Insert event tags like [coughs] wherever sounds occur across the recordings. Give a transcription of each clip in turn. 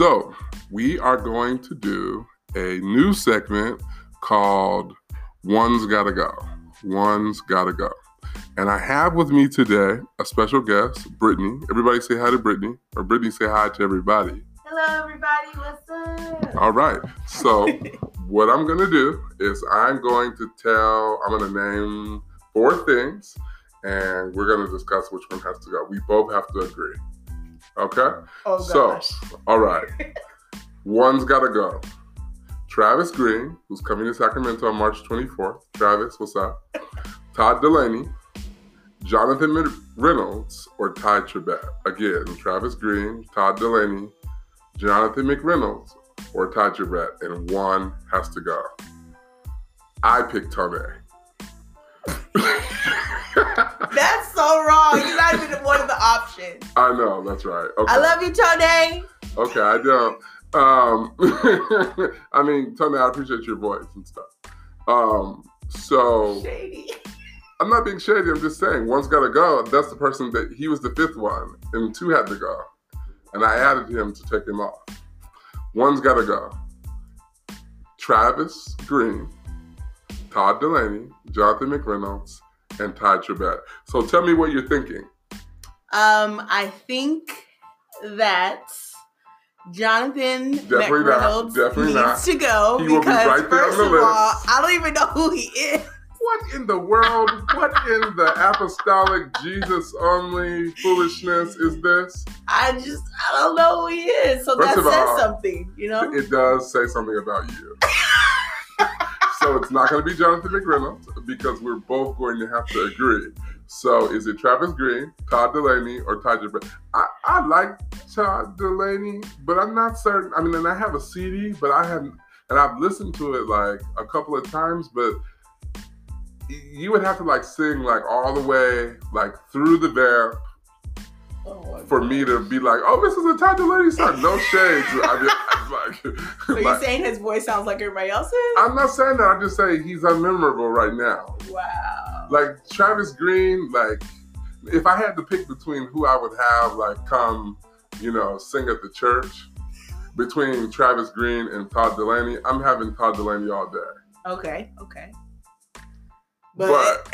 So, we are going to do a new segment called One's Gotta Go. One's Gotta Go. And I have with me today a special guest, Brittany. Everybody say hi to Brittany, or Brittany say hi to everybody. Hello, everybody. What's up? All right. So, [laughs] what I'm going to do is I'm going to tell, I'm going to name four things, and we're going to discuss which one has to go. We both have to agree. Okay? Oh, So- All right. One's got to go. Travis Greene, who's coming to Sacramento on March 24th. Travis, what's up? Todd Dulaney, Jonathan Reynolds, or Tye Tribbett. Again, Travis Greene, Todd Dulaney, Jonathan McReynolds, or Tye Tribbett, and one has to go. I picked Tone. [laughs] [laughs] That's so wrong. You're not even one of the options. I know, that's right. Okay. I love you, Tony. Okay, I don't. Um, [laughs] I mean, Tony, I appreciate your voice and stuff. Um, so Shady. I'm not being shady. I'm just saying one's got to go. That's the person that he was the fifth one, and two had to go, and I added him to take him off. One's got to go. Travis Greene, Todd Dulaney, Jonathan McReynolds, and Tye Tribbett. So tell me what you're thinking. Um, I think that Jonathan Definitely not. Definitely needs not. to go He will be because right there on first the of list. all, I don't even know who he is. What in the world? what in the apostolic Jesus only foolishness is this? I just I don't know who he is. So First that says all, something, you know? It does say something about you. It's not going to be Jonathan McReynolds because we're both going to have to agree. So is it Travis Greene, Todd Dulaney, or Tye Tribbett? I, I like Todd Dulaney, but I'm not certain. I mean, and I have a CD, but I haven't, and I've listened to it like a couple of times, but you would have to like sing like all the way like through the vamp Oh for me to be like, oh, this is a Todd Dulaney song. No shades. I mean, I'm [laughs] [laughs] like, So you're like- saying his voice sounds like everybody else's? I'm not saying that. I'm just saying he's unmemorable right now. wow. Like Travis Greene, like if I had to pick between who I would have like come, you know, sing at the church, between Travis Greene and Todd Dulaney, I'm having Todd Dulaney all day. Okay, okay. But,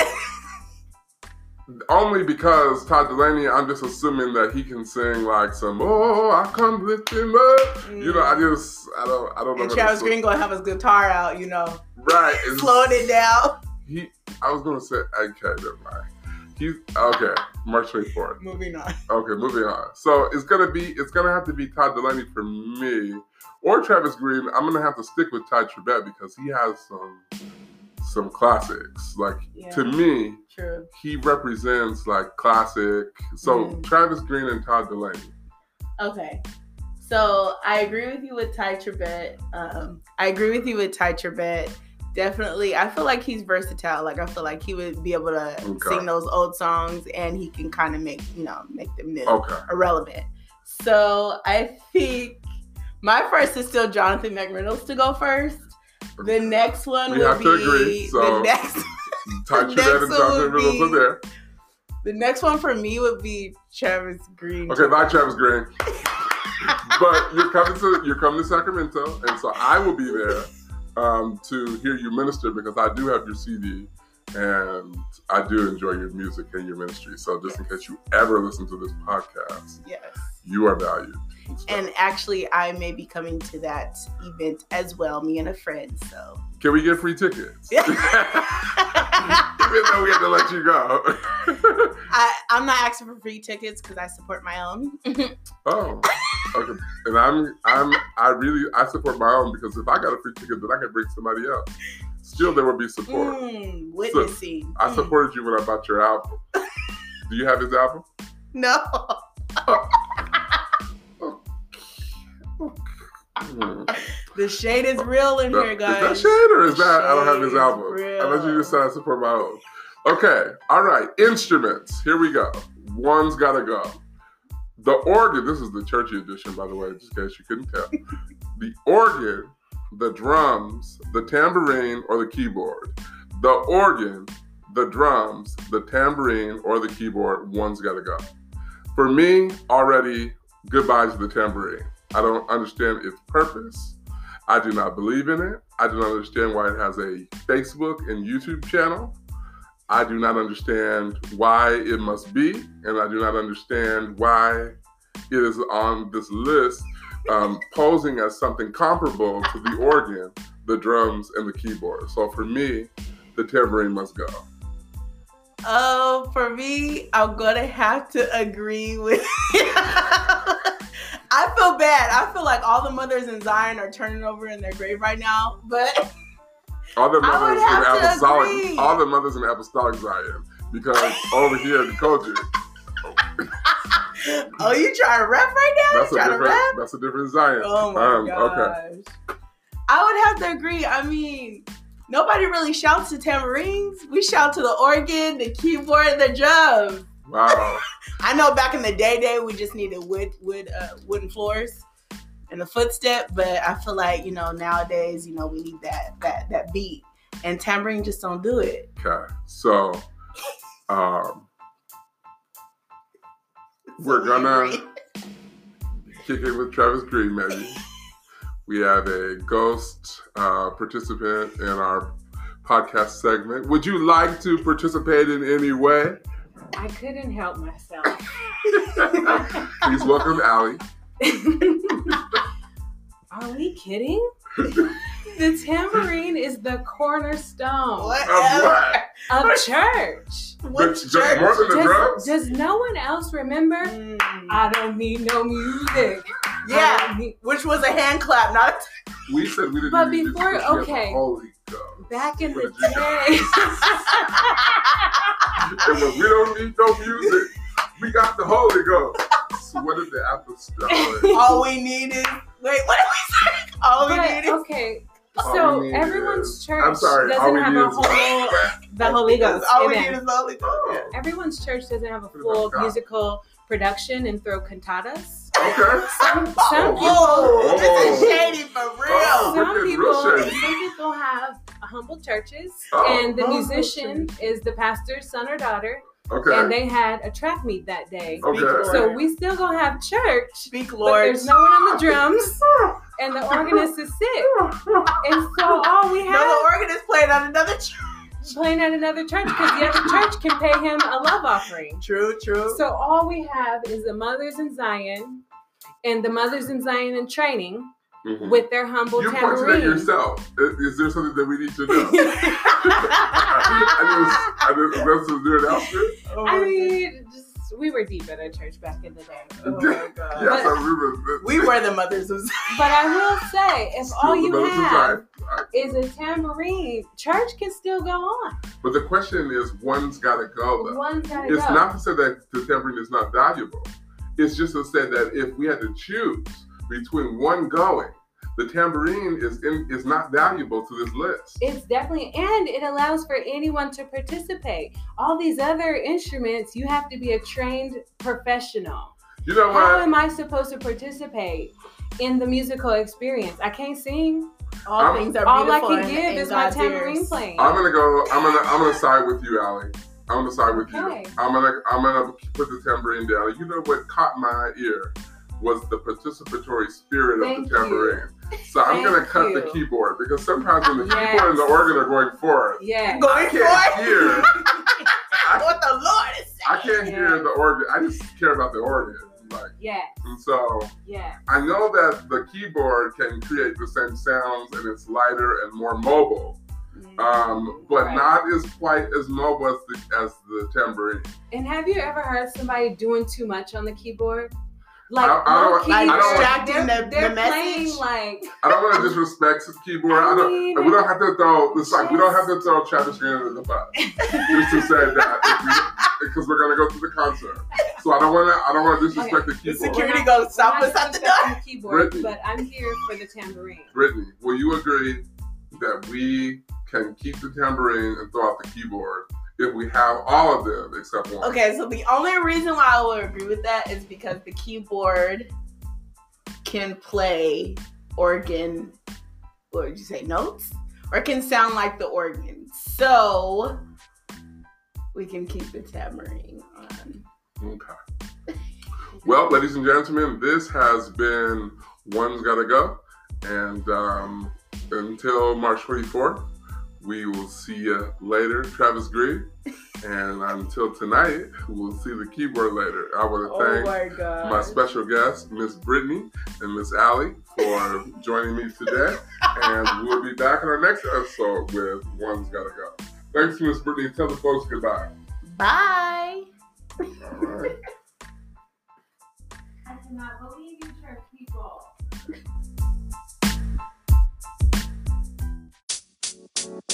only because Todd Dulaney, I'm just assuming that he can sing like some "Oh, I come lifting up." You know, I mm. just I don't I don't know. and Travis Greene gonna have his guitar out, you know, right? [laughs] slowing it down. He, I was gonna say, okay, never mind. He's okay. March 24th. Moving on. Okay, moving on. So it's gonna be, it's gonna have to be Todd Dulaney for me, or Travis Greene. I'm gonna have to stick with Tye Tribbett because he has some, some classics. Like Yeah. to me, True. he represents like classic. So Mm. Travis Greene and Todd Dulaney. Okay. So I agree with you with Tye Tribbett. Um, I agree with you with Tye Tribbett. Definitely, I feel like he's versatile. Like I feel like he would be able to Okay. sing those old songs, and he can kind of make you know make them new. Okay. irrelevant. So I think my first is still Jonathan McReynolds to go first. The next one We will be agree, so- the next. [laughs] Ty The next and one Jonathan be- are there. The next one for me would be Travis Greene. Okay, bye, Travis Greene. but you're coming to you're coming to Sacramento, and so I will be there um, to hear you minister because I do have your CD and I do enjoy your music and your ministry. So just in case you ever listen to this podcast, yes. you are valued. And actually, I may be coming to that event as well, me and a friend. So Can we get free tickets? [laughs] [laughs] Even though we had to let you go. I, I'm not asking for free tickets because I support my own. [laughs] oh, okay. And I'm I'm I really I support my own because if I got a free ticket, then I can bring somebody else. Still, there will be support. Mm, witnessing. I Mm. supported you when I bought your album. Do you have his album? No. Hmm. The shade is real in here, guys. Is that shade or is that I don't have his album? real. Unless you just said I support my own. Okay, all right. Instruments. Here we go. One's gotta go. The organ. This is the churchy edition, by the way, just in case you couldn't tell. [laughs] the organ, the drums, the tambourine, or the keyboard. The organ, the drums, the tambourine, or the keyboard. One's gotta go. For me, already, goodbye to the tambourine. I don't understand its purpose. I do not believe in it. I do not understand why it has a Facebook and YouTube channel. I do not understand why it must be, and I do not understand why it is on this list um, posing as something comparable to the organ, the drums, and the keyboard. So for me, the tambourine must go. Oh, for me, I'm gonna have to agree with. [laughs] I feel bad. I feel like all the mothers in Zion are turning over in their grave right now, but all the [laughs] mothers in to apostolic, agree. all the mothers in apostolic Zion, because over here in culture, [laughs] oh, you trying to rap right now? that's a you to different, rap? that's a different Zion. Oh my Um, gosh. Okay, I would have to agree. I mean, nobody really shouts to tambourines. We shout to the organ, the keyboard, the drum. Wow. [laughs] I know back in the day, day we just needed wood, wood, uh, wooden floors and the footstep. But I feel like you know nowadays, you know, we need that that that beat, and tambourine just don't do it. Okay, so um, We're gonna- kick it with Travis Greene, maybe. We have a ghost uh, participant in our podcast segment. Would you like to participate in any way? I couldn't help myself. [laughs] Please welcome Allie. [laughs] Are we kidding? [laughs] The tambourine is the cornerstone Whatever. of church. What church? more than the Does, drums? does no one else remember? Mm. I don't need no music. Yeah, need- which was a hand clap, not a We said we didn't But need before- because we have the okay. Holy Ghost. Back in the What did day. And when we don't need no music. We got the Holy Ghost. So what is the apostolic? [laughs] All we need is wait. What did we say? All we But, need is okay, All so everyone's is- church I'm sorry. doesn't have a whole the Holy Ghost. All we need is the Holy Ghost. Everyone's church doesn't have a full about God? musical production and throw cantatas. Okay. Some, some Oh, people, oh, this is oh. shady for real. Oh. some people, real some people have humble churches, Oh. and the oh, Humble musician is the pastor's son or daughter, Okay. and they had a track meet that day. Okay. So we still gonna have church, Speak, but Lord. there's no one on the drums, and the organist is sick, and so all we No, have the organist playing on another church. playing at another church because the other church can pay him a love offering. True, true. So all we have is the mothers in Zion and the mothers in Zion in training Mhm. with their humble You pointed at tambourine. yourself. Is, is there something that we need to know? [laughs] I just, I just, that's to do an outfit. oh I mean, just we were deep at a church back in the day. [laughs] Oh my God. Yes, I remember. We were the mothers of But I will say, if all you have died. is a tambourine, church can still go on. But the question is, one's got to go though. One's gotta go. It's not to say that the tambourine is not valuable. It's just to say that if we had to choose between one going, the tambourine is in, is not valuable to this list. It's definitely, and it allows for anyone to participate. All these other instruments, you have to be a trained professional. You know what? How am I supposed to participate in the musical experience? I can't sing. all I'm- things are All I can in- give in is God's my tambourine ears. playing. I'm gonna go. I'm gonna. I'm gonna side with you, Allie. I'm gonna side with Okay. you. I'm gonna. I'm gonna put the tambourine down. You know what caught my ear was the participatory spirit Thank of the tambourine. So I'm gonna cut you. the keyboard because sometimes when the Yes. keyboard and the organ are going forward, Yeah. Going [laughs] I for can't it. hear. what the Lord is saying. I can't hear the organ. I just care about the organ. Like, Yeah. and so Yeah. I know that the keyboard can create the same sounds and it's lighter and more mobile, um, but Right. not as quite as mobile as the, as the tambourine. And have you ever heard somebody doing too much on the keyboard? Like, I- I don't- low key, I don't- extracting they're, the, they're the playing like I don't want to disrespect his keyboard. I, I don't. mean, we don't have to throw. It's like we don't have to throw Travis Greene under the bus just to say that because we're gonna go to the concert. So I don't want to. I don't want to disrespect the The keyboard. security We're goes stop us at the door. keyboard, Brittany. but I'm here for the tambourine. Brittany, will you agree that we can keep the tambourine and throw out the keyboard if we have all of them except one? Okay, so the only reason why I would agree with that is because the keyboard can play organ, what would you say, notes? Or it can sound like the organ. So we can keep the tambourine on. Okay. Well, ladies and gentlemen, this has been One's Gotta Go. And um, until March 24th, we will see you later, Travis Greene. And until tonight, we'll see the keyboard later. I want to Oh thank my my special guests, Miss Brittany and Miss Allie, for [laughs] joining me today. And we'll be back in our next episode with One's Gotta Go. Thanks, Miss Brittany. Tell the folks goodbye. Bye. All right. [laughs] I cannot believe you church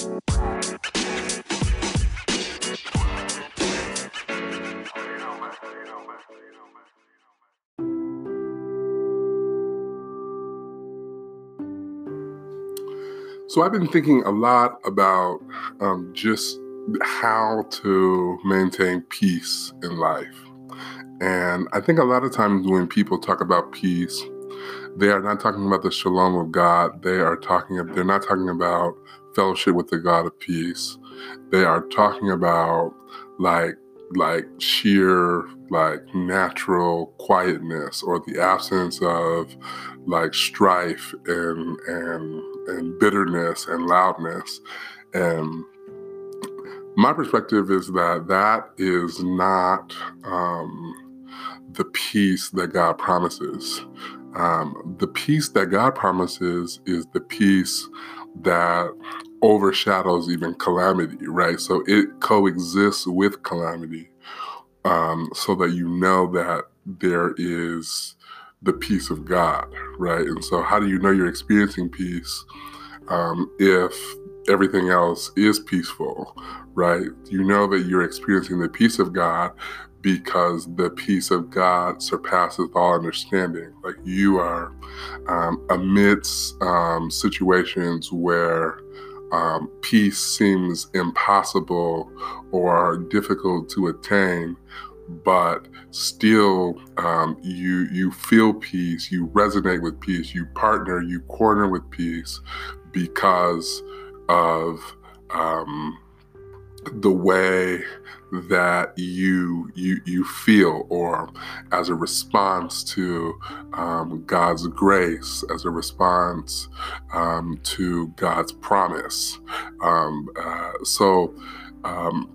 So I've been thinking a lot about um, just how to maintain peace in life. And I think a lot of times when people talk about peace, they are not talking about the shalom of God. They are talking they're not talking about fellowship with the God of peace. They are talking about like like sheer like natural quietness or the absence of like strife and and and bitterness and loudness and my perspective is that that is not um, the peace that God promises. Um, the peace that God promises is the peace that overshadows even calamity, right? So it coexists with calamity, um, so that you know that there is the peace of God, right? And so, how do you know you're experiencing peace um, if everything else is peaceful, right? You know that you're experiencing the peace of God because the peace of God surpasses all understanding. Like you are um, amidst um, situations where um, peace seems impossible or difficult to attain, but still um, you you feel peace, you resonate with peace, you partner, you corner with peace because of um, the way that you you you feel or as a response to um, God's grace as a response um, to God's promise. Um, uh, so um,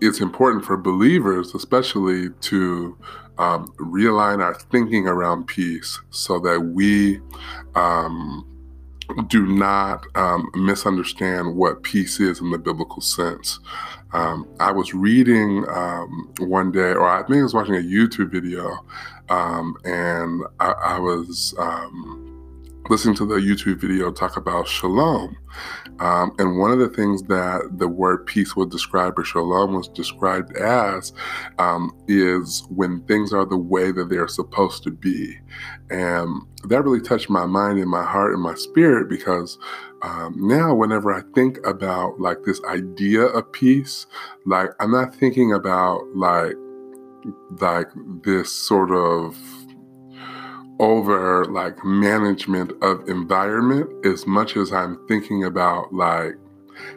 it's important for believers especially to um, realign our thinking around peace so that we um, do not um, misunderstand what peace is in the biblical sense. Um, I was reading um, one day, or I think I was watching a YouTube video, um, and I, I was um, listening to the YouTube video talk about shalom. Um, and one of the things that the word peace was described, or shalom was described as, um, is when things are the way that they're supposed to be. And that really touched my mind and my heart and my spirit because um, now, whenever I think about like this idea of peace, like I'm not thinking about like like this sort of over like management of environment as much as I'm thinking about like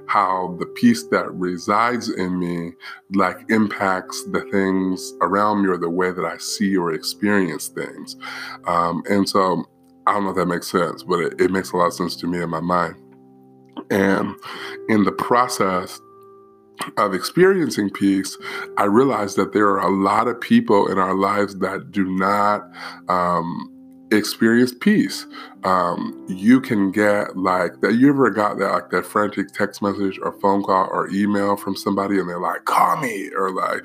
how the peace that resides in me like impacts the things around me or the way that I see or experience things. Um, and so I don't know if that makes sense, but it, it makes a lot of sense to me in my mind. And in the process, of experiencing peace, I realized that there are a lot of people in our lives that do not um, experience peace. Um, you can get like that. You ever got that like that frantic text message or phone call or email from somebody, and they're like, "Call me," or like,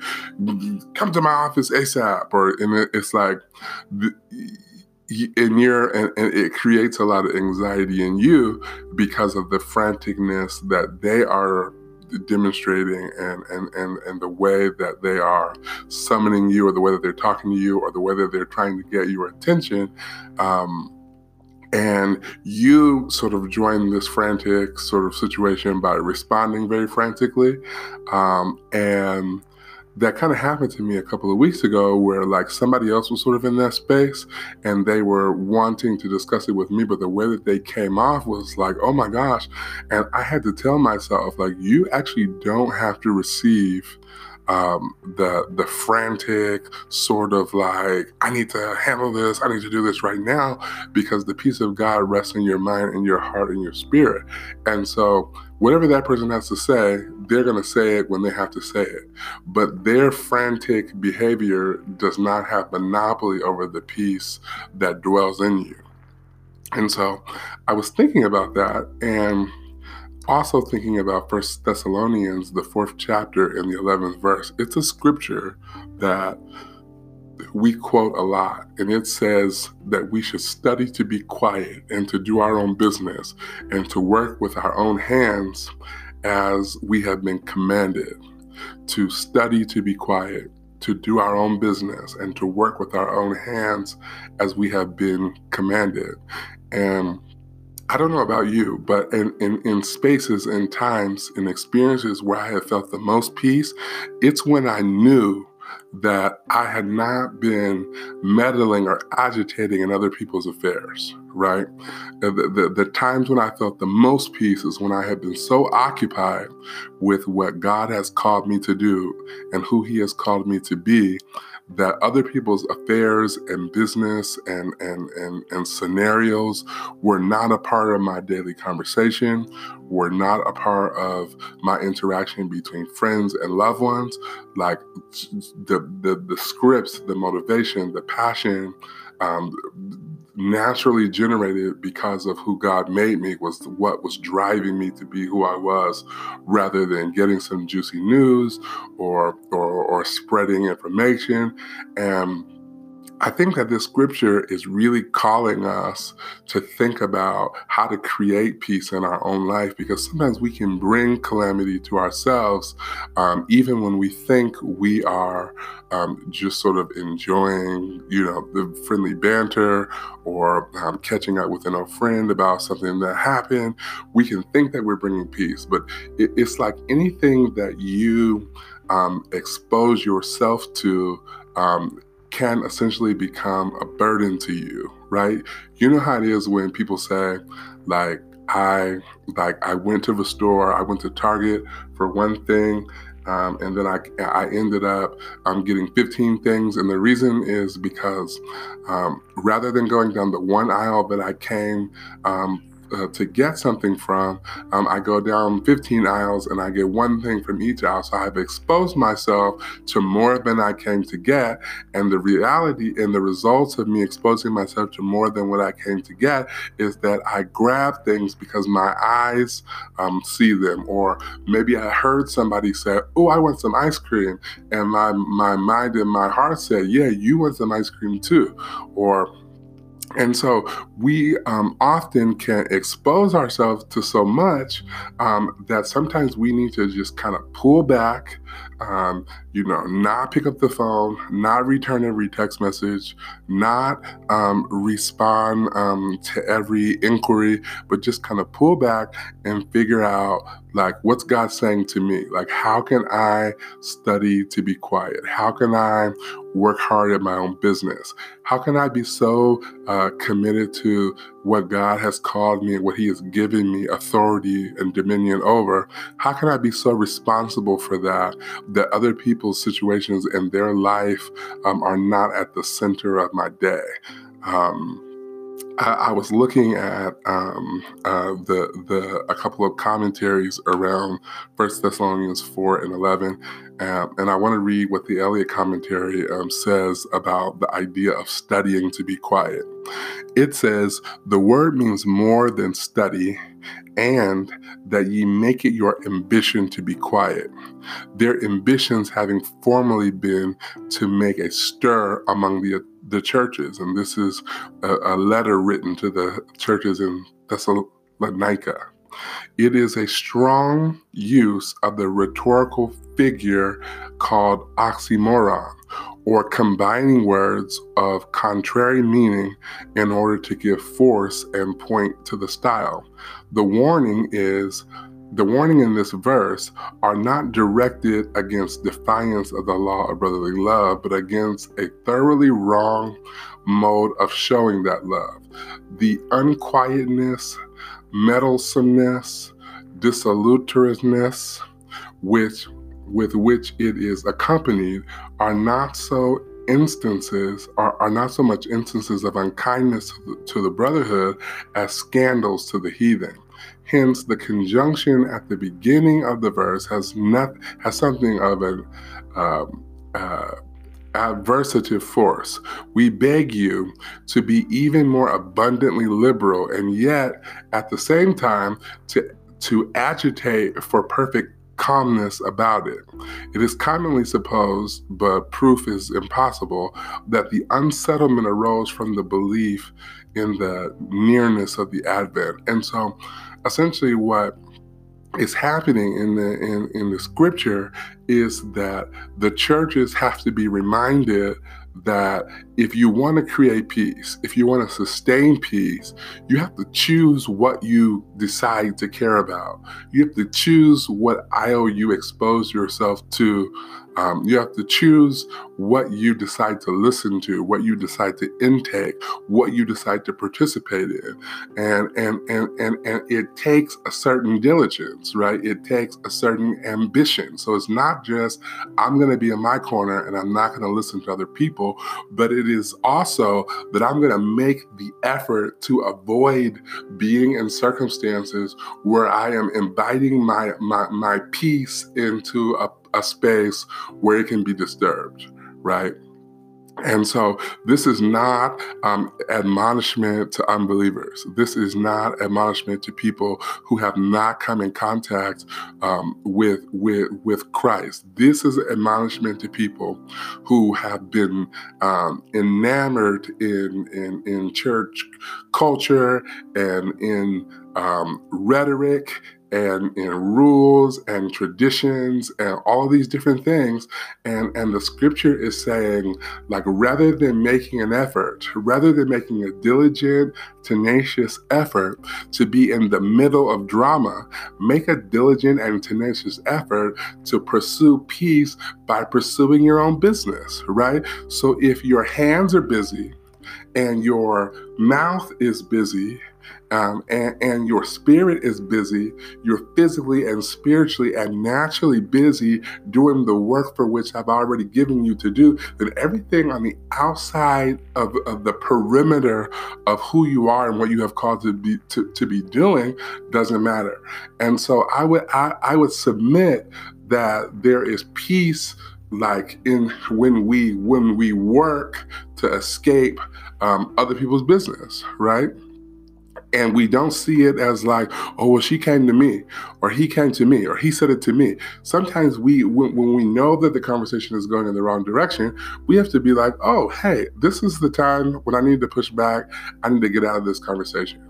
"Come to my office ASAP," or and it's like. The, and you're and, and, it creates a lot of anxiety in you because of the franticness that they are demonstrating and, and, and, and the way that they are summoning you or the way that they're talking to you or the way that they're trying to get your attention. Um, and you sort of join this frantic sort of situation by responding very frantically. Um, and that kind of happened to me a couple of weeks ago where like somebody else was sort of in that space and they were wanting to discuss it with me but the way that they came off was like oh my gosh. And i had to tell myself like you actually don't have to receive um, the the frantic sort of like I need to handle this, I need to do this right now, because the peace of God rests in your mind and your heart and your spirit. And so whatever that person has to say, they're going to say it when they have to say it. But their frantic behavior does not have monopoly over the peace that dwells in you. And so I was thinking about that and also thinking about First Thessalonians, the fourth chapter in the 11th verse. It's a scripture that we quote a lot, and it says that we should study to be quiet and to do our own business and to work with our own hands as we have been commanded. To study to be quiet, to do our own business, and to work with our own hands as we have been commanded. And I don't know about you, but in, in, in spaces and times and experiences where I have felt the most peace, it's when I knew that I had not been meddling or agitating in other people's affairs, right? The, the, the, times when I felt the most peace is when I had been so occupied with what God has called me to do and who He has called me to be that other people's affairs and business and, and, and, and scenarios were not a part of my daily conversation, were not a part of my interaction between friends and loved ones. Like the, the, the scripts, the motivation, the passion, um, naturally generated because of who God made me was what was driving me to be who I was, rather than getting some juicy news or or, or spreading information. And I think that this scripture is really calling us to think about how to create peace in our own life because sometimes we can bring calamity to ourselves, um, even when we think we are um, just sort of enjoying, you know, the friendly banter or um, catching up with an old friend about something that happened. We can think that we're bringing peace, but it, it's like anything that you um, expose yourself to um, can essentially become a burden to you, right? You know how it is when people say, like, I like I went to the store, I went to Target for one thing, um, and then I I ended up um, getting 15 things, and the reason is because um, rather than going down the one aisle that I came um, uh, to get something from, um, I go down 15 aisles and I get one thing from each aisle. So I've exposed myself to more than I came to get. And the reality and the results of me exposing myself to more than what I came to get is that I grab things because my eyes um, see them. Or maybe I heard somebody say, Oh, I want some ice cream. And my, my mind and my heart said, Yeah, you want some ice cream too. Or and so we um, often can expose ourselves to so much um, that sometimes we need to just kind of pull back, um, you know, not pick up the phone, not return every text message, not um, respond um, to every inquiry, but just kind of pull back and figure out like what's God saying to me? Like, how can I study to be quiet? How can I work hard at my own business? How can I be so uh, committed to what God has called me and what He has given me authority and dominion over? How can I be so responsible for that that other people's situations and their life um, are not at the center of my day? Um, I, I was looking at um, uh, the the a couple of commentaries around First Thessalonians four and eleven, um, and I want to read what the Ellicott commentary um, says about the idea of studying to be quiet. It says the word means more than study, and that ye make it your ambition to be quiet. Their ambitions having formerly been to make a stir among the the churches. And this is a, a letter written to the churches in Thessalonica. It is a strong use of the rhetorical figure called oxymoron, or combining words of contrary meaning in order to give force and point to the style. The warning is the warning in this verse are not directed against defiance of the law of brotherly love, but against a thoroughly wrong mode of showing that love. The unquietness, meddlesomeness, dissolutorousness, which with which it is accompanied are not so instances are, are not so much instances of unkindness to the, to the brotherhood as scandals to the heathen. Hence, the conjunction at the beginning of the verse has not has something of an um, uh, adversative force. We beg you to be even more abundantly liberal, and yet at the same time to to agitate for perfect calmness about it. It is commonly supposed, but proof is impossible, that the unsettlement arose from the belief in the nearness of the advent. And so essentially what is happening in the in, in the scripture is that the churches have to be reminded that if you want to create peace, if you want to sustain peace, you have to choose what you decide to care about. You have to choose what IO you expose yourself to um, you have to choose what you decide to listen to, what you decide to intake, what you decide to participate in, and and and and and it takes a certain diligence, right? It takes a certain ambition. So it's not just I'm going to be in my corner and I'm not going to listen to other people, but it is also that I'm going to make the effort to avoid being in circumstances where I am inviting my my my peace into a a space where it can be disturbed, right? And so this is not um, admonishment to unbelievers. This is not admonishment to people who have not come in contact um, with, with, with Christ. This is admonishment to people who have been um, enamored in, in, in church culture and in um, rhetoric and in rules and traditions and all these different things. And and the scripture is saying like rather than making an effort rather than making a diligent tenacious effort to be in the middle of drama make a diligent and tenacious effort to pursue peace by pursuing your own business right? So if your hands are busy and your mouth is busy um, and, and your spirit is busy, you're physically and spiritually and naturally busy doing the work for which I've already given you to do, then everything on the outside of, of the perimeter of who you are and what you have called to be to, to be doing doesn't matter. And so I would I, I would submit that there is peace like in when we when we work to escape um, other people's business right and we don't see it as like oh well she came to me or he came to me or he said it to me. Sometimes we when, when, we know that the conversation is going in the wrong direction we have to be like oh hey this is the time when i need to push back. I need to get out of this conversation.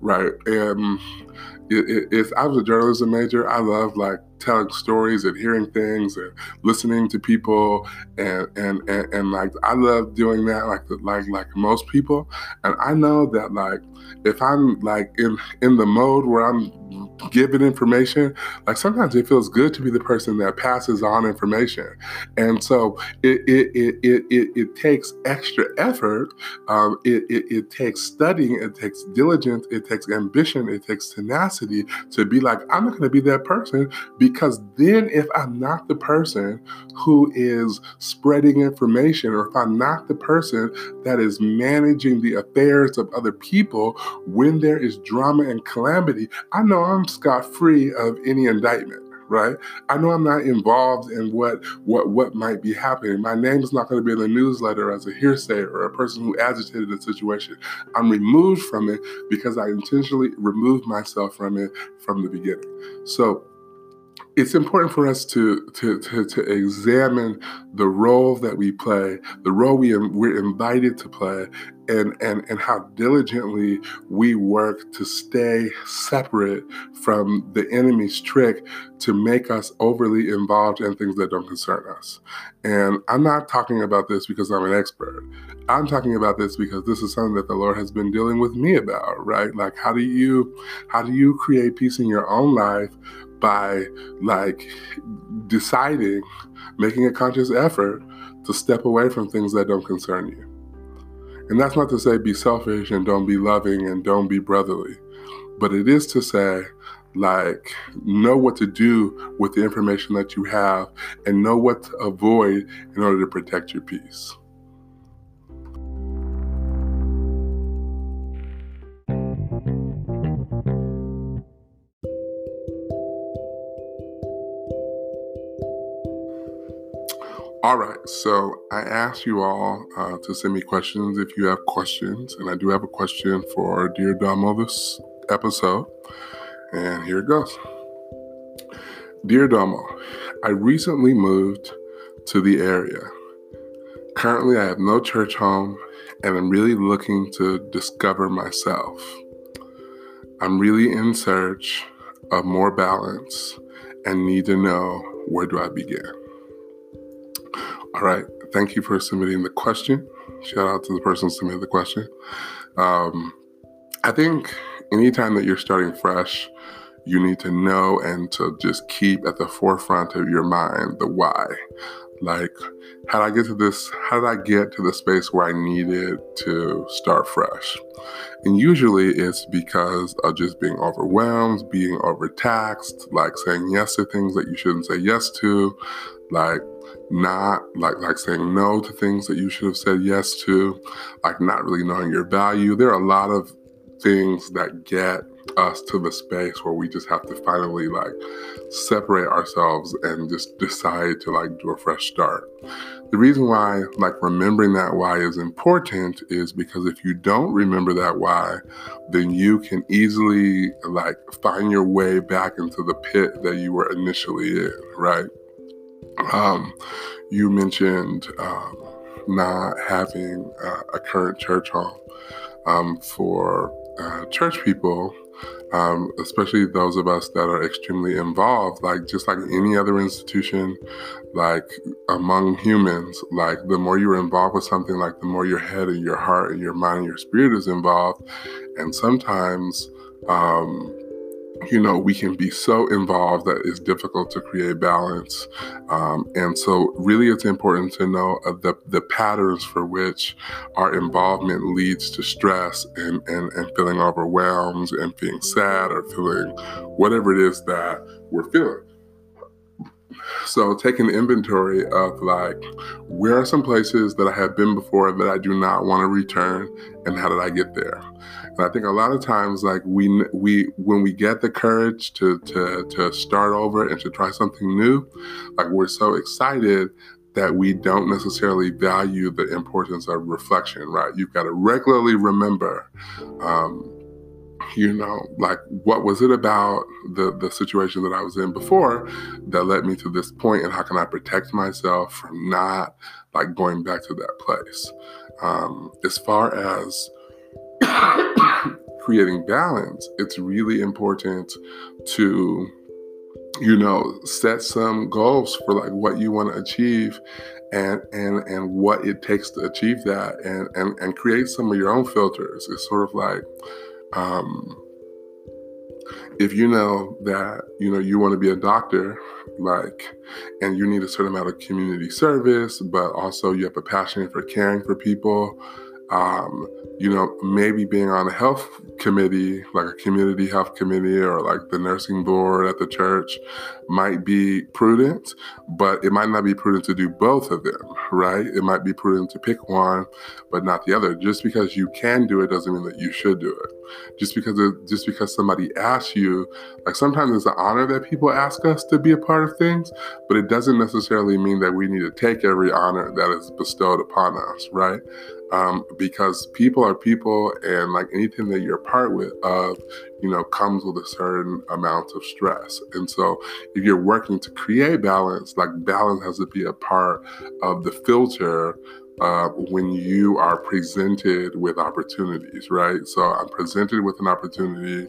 Right and it, I was a journalism major, I love like telling stories and hearing things and listening to people and and and, and like I love doing that like like like most people. And I know that like if I'm like in in the mode where I'm giving information, like sometimes it feels good to be the person that passes on information. And so it it it it, it, it takes extra effort. Um, it, it it takes studying, it takes diligence, it takes ambition, it takes tenacity to be like, I'm not gonna be that person because then if I'm not the person who is spreading information, or if I'm not the person that is managing the affairs of other people when there is drama and calamity, I know I'm scot free of any indictment right? I know I'm not involved in what what what might be happening. My name is not going to be in the newsletter as a hearsay or a person who agitated the situation. I'm removed from it because I intentionally removed myself from it from the beginning. So it's important for us to, to, to, to, examine the role that we play, the role we, we're invited to play, and, and, and how diligently we work to stay separate from the enemy's trick to make us overly involved in things that don't concern us. And I'm not talking about this because I'm an expert. I'm talking about this because this is something that the Lord has been dealing with me about, right? Like how do you how do you create peace in your own life by like deciding, making a conscious effort to step away from things that don't concern you. And that's not to say be selfish and don't be loving and don't be brotherly, but it is to say, like know what to do with the information that you have and know what to avoid in order to protect your peace. All right, so I asked you all uh, to send me questions if you have questions, and I do have a question for Dear Domo this episode, and here it goes. Dear Domo, I recently moved to the area. Currently, I have no church home, and I'm really looking to discover myself. I'm really in search of more balance and need to know where do I begin. All right. Thank you for submitting the question. Shout out to the person who submitted the question. Um, I think anytime that you're starting fresh, you need to know and to just keep at the forefront of your mind the why. Like, how did I get to this? How did I get to the space where I needed to start fresh? And usually it's because of just being overwhelmed, being overtaxed, like saying yes to things that you shouldn't say yes to, like not like like saying no to things that you should have said yes to, like not really knowing your value. There are a lot of things that get us to the space where we just have to finally like separate ourselves and just decide to like do a fresh start. The reason why like remembering that why is important is because if you don't remember that why, then you can easily like find your way back into the pit that you were initially in, right? Um, you mentioned um, not having uh, a current church home um, for uh, church people, um, especially those of us that are extremely involved, like just like any other institution, like among humans, like the more you're involved with something, like the more your head and your heart and your mind and your spirit is involved. And sometimes, um, you know, we can be so involved that it's difficult to create balance. Um, and so, really, it's important to know uh, the, the patterns for which our involvement leads to stress and, and, and feeling overwhelmed and feeling sad or feeling whatever it is that we're feeling. So, taking inventory of like, where are some places that I have been before that I do not want to return, and how did I get there? And I think a lot of times, like we we when we get the courage to to to start over and to try something new, like we're so excited that we don't necessarily value the importance of reflection. Right? You've got to regularly remember. Um, you know, like what was it about the the situation that I was in before that led me to this point, and how can I protect myself from not like going back to that place? Um, as far as [coughs] creating balance, it's really important to you know set some goals for like what you want to achieve and and and what it takes to achieve that and and and create some of your own filters it's sort of like um if you know that you know you want to be a doctor like and you need a certain amount of community service but also you have a passion for caring for people um, you know, maybe being on a health committee, like a community health committee or like the nursing board at the church, might be prudent, but it might not be prudent to do both of them, right? It might be prudent to pick one, but not the other. Just because you can do it doesn't mean that you should do it. Just because it, just because somebody asks you, like sometimes it's an honor that people ask us to be a part of things, but it doesn't necessarily mean that we need to take every honor that is bestowed upon us, right? Um, because people are people, and like anything that you're part with of, you know, comes with a certain amount of stress. And so, if you're working to create balance, like balance has to be a part of the filter uh, when you are presented with opportunities, right? So I'm presented with an opportunity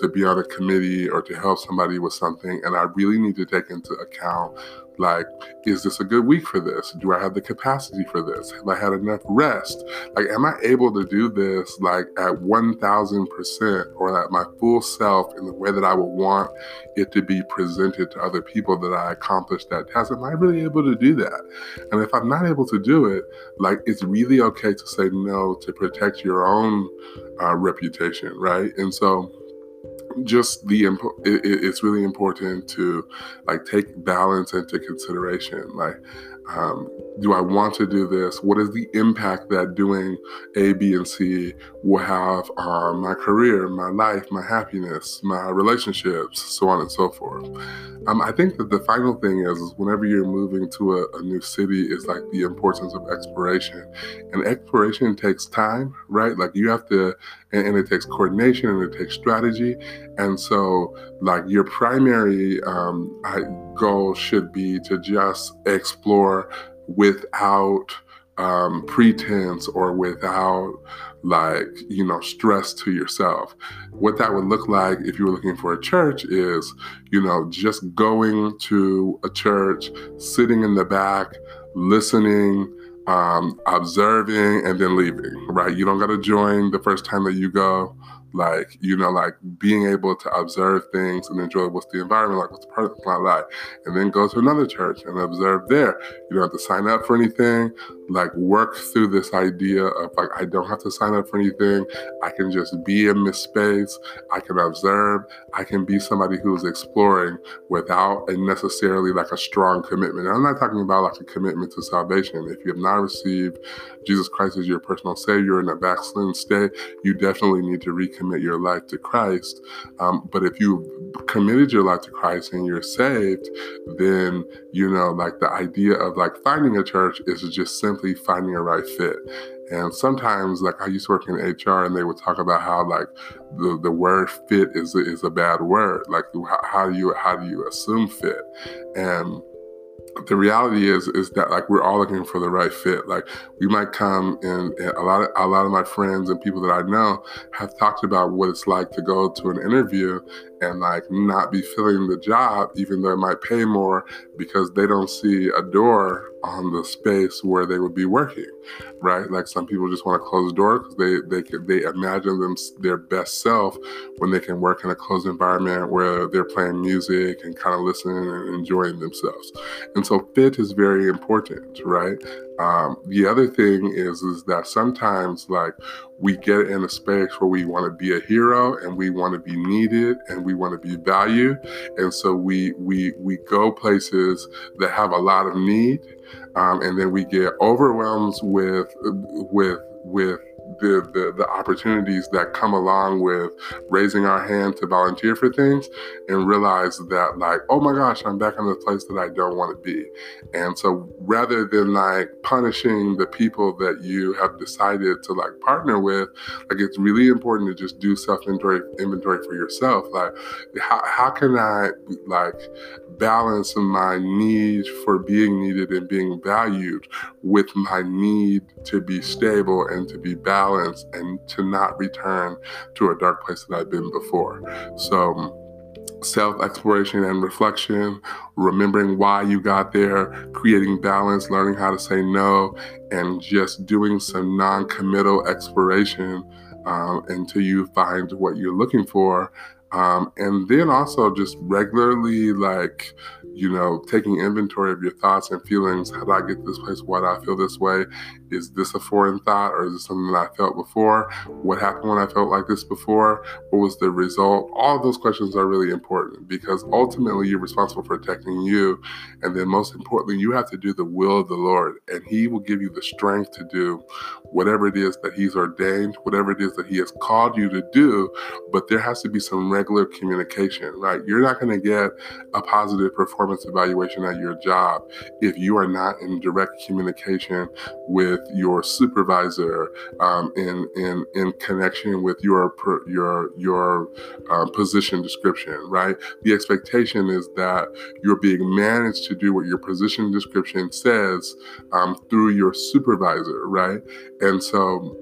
to be on a committee or to help somebody with something, and I really need to take into account like, is this a good week for this? Do I have the capacity for this? Have I had enough rest? Like, am I able to do this like at 1000% or at my full self in the way that I would want it to be presented to other people that I accomplished that task? Am I really able to do that? And if I'm not able to do it, like, it's really okay to say no to protect your own uh, reputation, right? And so, just the impo- it, it's really important to like take balance into consideration like um, do I want to do this? What is the impact that doing A, B, and C will have on my career, my life, my happiness, my relationships, so on and so forth? Um, I think that the final thing is, is whenever you're moving to a, a, new city, is like the importance of exploration. And exploration takes time, right? Like you have to, and, and it takes coordination and it takes strategy. And so, like your primary um, goal should be to just explore without um, pretense or without like you know stress to yourself. What that would look like if you were looking for a church is you know just going to a church sitting in the back listening um, observing and then leaving right? You don't got to join the first time that you go like you know like being able to observe things and enjoy what's the environment like what's part of my life and then go to another church and observe there. You don't have to sign up for anything like work through this idea of like I don't have to sign up for anything. I can just be in this space. I can observe. I can be somebody who's exploring without a necessarily like a strong commitment. And I'm not talking about like a commitment to salvation. If you have not received Jesus Christ as your personal savior in a backslidden state, you definitely need to recommit your life to Christ. Um, but if you committed your life to Christ and you're saved, then you know like the idea of like finding a church is just simply finding a right fit. And sometimes, like I used to work in HR, and they would talk about how like the, the word fit is is a bad word. Like how, how do you how do you assume fit? And the reality is is that like we're all looking for the right fit like we might come and, and, a lot of a lot of my friends and people that i know have talked about what it's like to go to an interview and like not be filling the job even though it might pay more because they don't see a door on the space where they would be working right? Like some people just want to close the door because they they they imagine them their best self when they can work in a closed environment where they're playing music and kind of listening and enjoying themselves. And so fit is very important right um, the other thing is is that sometimes like we get in a space where we want to be a hero and we want to be needed and we want to be valued. And so we we we go places that have a lot of need um, and then we get overwhelmed with with with the, the, the opportunities that come along with raising our hand to volunteer for things and realize that like oh my gosh i'm back in the place that i don't want to be. And so rather than like punishing the people that you have decided to like partner with like it's really important to just do self inventory inventory for yourself. Like how, how can i like balance my need for being needed and being valued with my need to be stable and to be balanced balance and to not return to a dark place that I've been before. So, self exploration and reflection, remembering why you got there, creating balance, learning how to say no, and just doing some non committal exploration um, until you find what you're looking for. Um, and then also just regularly like you know, taking inventory of your thoughts and feelings. How did I get to this place? Why do I feel this way? Is this a foreign thought or is this something that I felt before? What happened when I felt like this before? What was the result? All those questions are really important because ultimately you're responsible for protecting you. And then most importantly, you have to do the will of the Lord and He will give you the strength to do whatever it is that He's ordained, whatever it is that He has called you to do. But there has to be some regular communication, right? You're not going to get a positive performance evaluation at your job if you are not in direct communication with your supervisor, um, in in in connection with your your your um, position description, right? The expectation is that you're being managed to do what your position description says um, through your supervisor, right? And so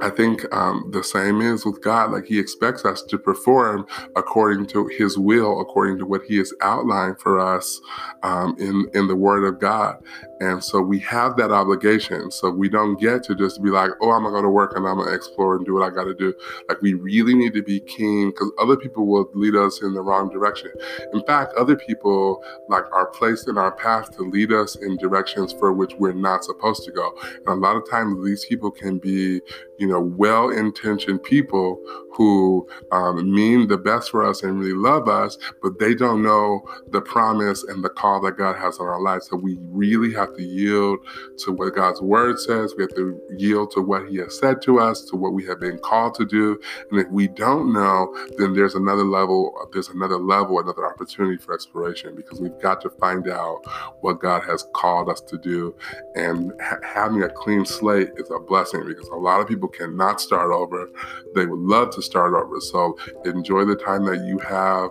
I think um, the same is with God. Like He expects us to perform according to His will, according to what He has outlined for us um, in in the Word of God. And so we have that obligation. So we don't get to just be like, oh, I'm gonna go to work and I'm gonna explore and do what I gotta do. Like we really need to be keen because other people will lead us in the wrong direction. In fact, other people like are placed in our path to lead us in directions for which we're not supposed to go. And a lot of times these people can be, you know, well-intentioned people who um, mean the best for us and really love us, but they don't know the promise and the call that God has on our lives. So we really have to yield to what God's word says. We have to yield to what He has said to us, to what we have been called to do. And if we don't know, then there's another level, there's another level, another opportunity for exploration because we've got to find out what God has called us to do. And ha- having a clean slate is a blessing because a lot of people cannot start over. They would love to start over. So enjoy the time that you have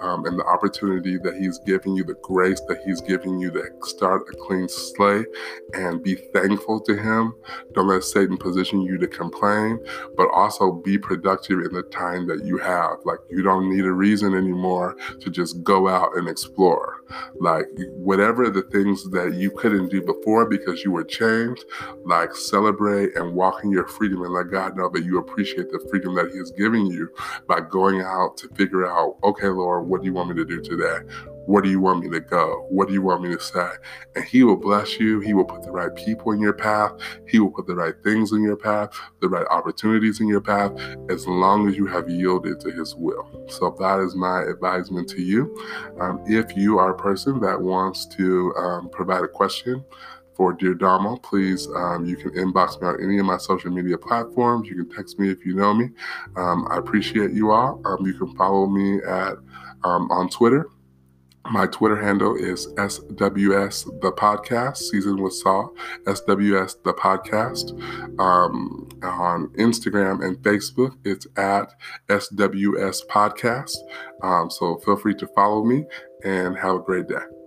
um, and the opportunity that He's giving you, the grace that He's giving you to start a clean slate and be thankful to Him. Don't let Satan position you to complain, but also be productive in the time that you have. Like, you don't need a reason anymore to just go out and explore. Like, whatever the things that you couldn't do before because you were changed, like, celebrate and walk in your freedom and let God know that you appreciate the freedom that He is giving you by going out to figure out, okay, Lord, what do you want me to do today? Where do you want me to go? What do you want me to say? And He will bless you. He will put the right people in your path. He will put the right things in your path, the right opportunities in your path, as long as you have yielded to His will. So that is my advisement to you. Um, if you are a person that wants to um, provide a question, for Dear Domo, please, um, you can inbox me on any of my social media platforms. You can text me if you know me. Um, I appreciate you all. Um, you can follow me at um, on Twitter. My Twitter handle is SWS the podcast, season with salt, SWS the podcast. Um, on Instagram and Facebook, it's at SWS podcast. Um, so feel free to follow me and have a great day.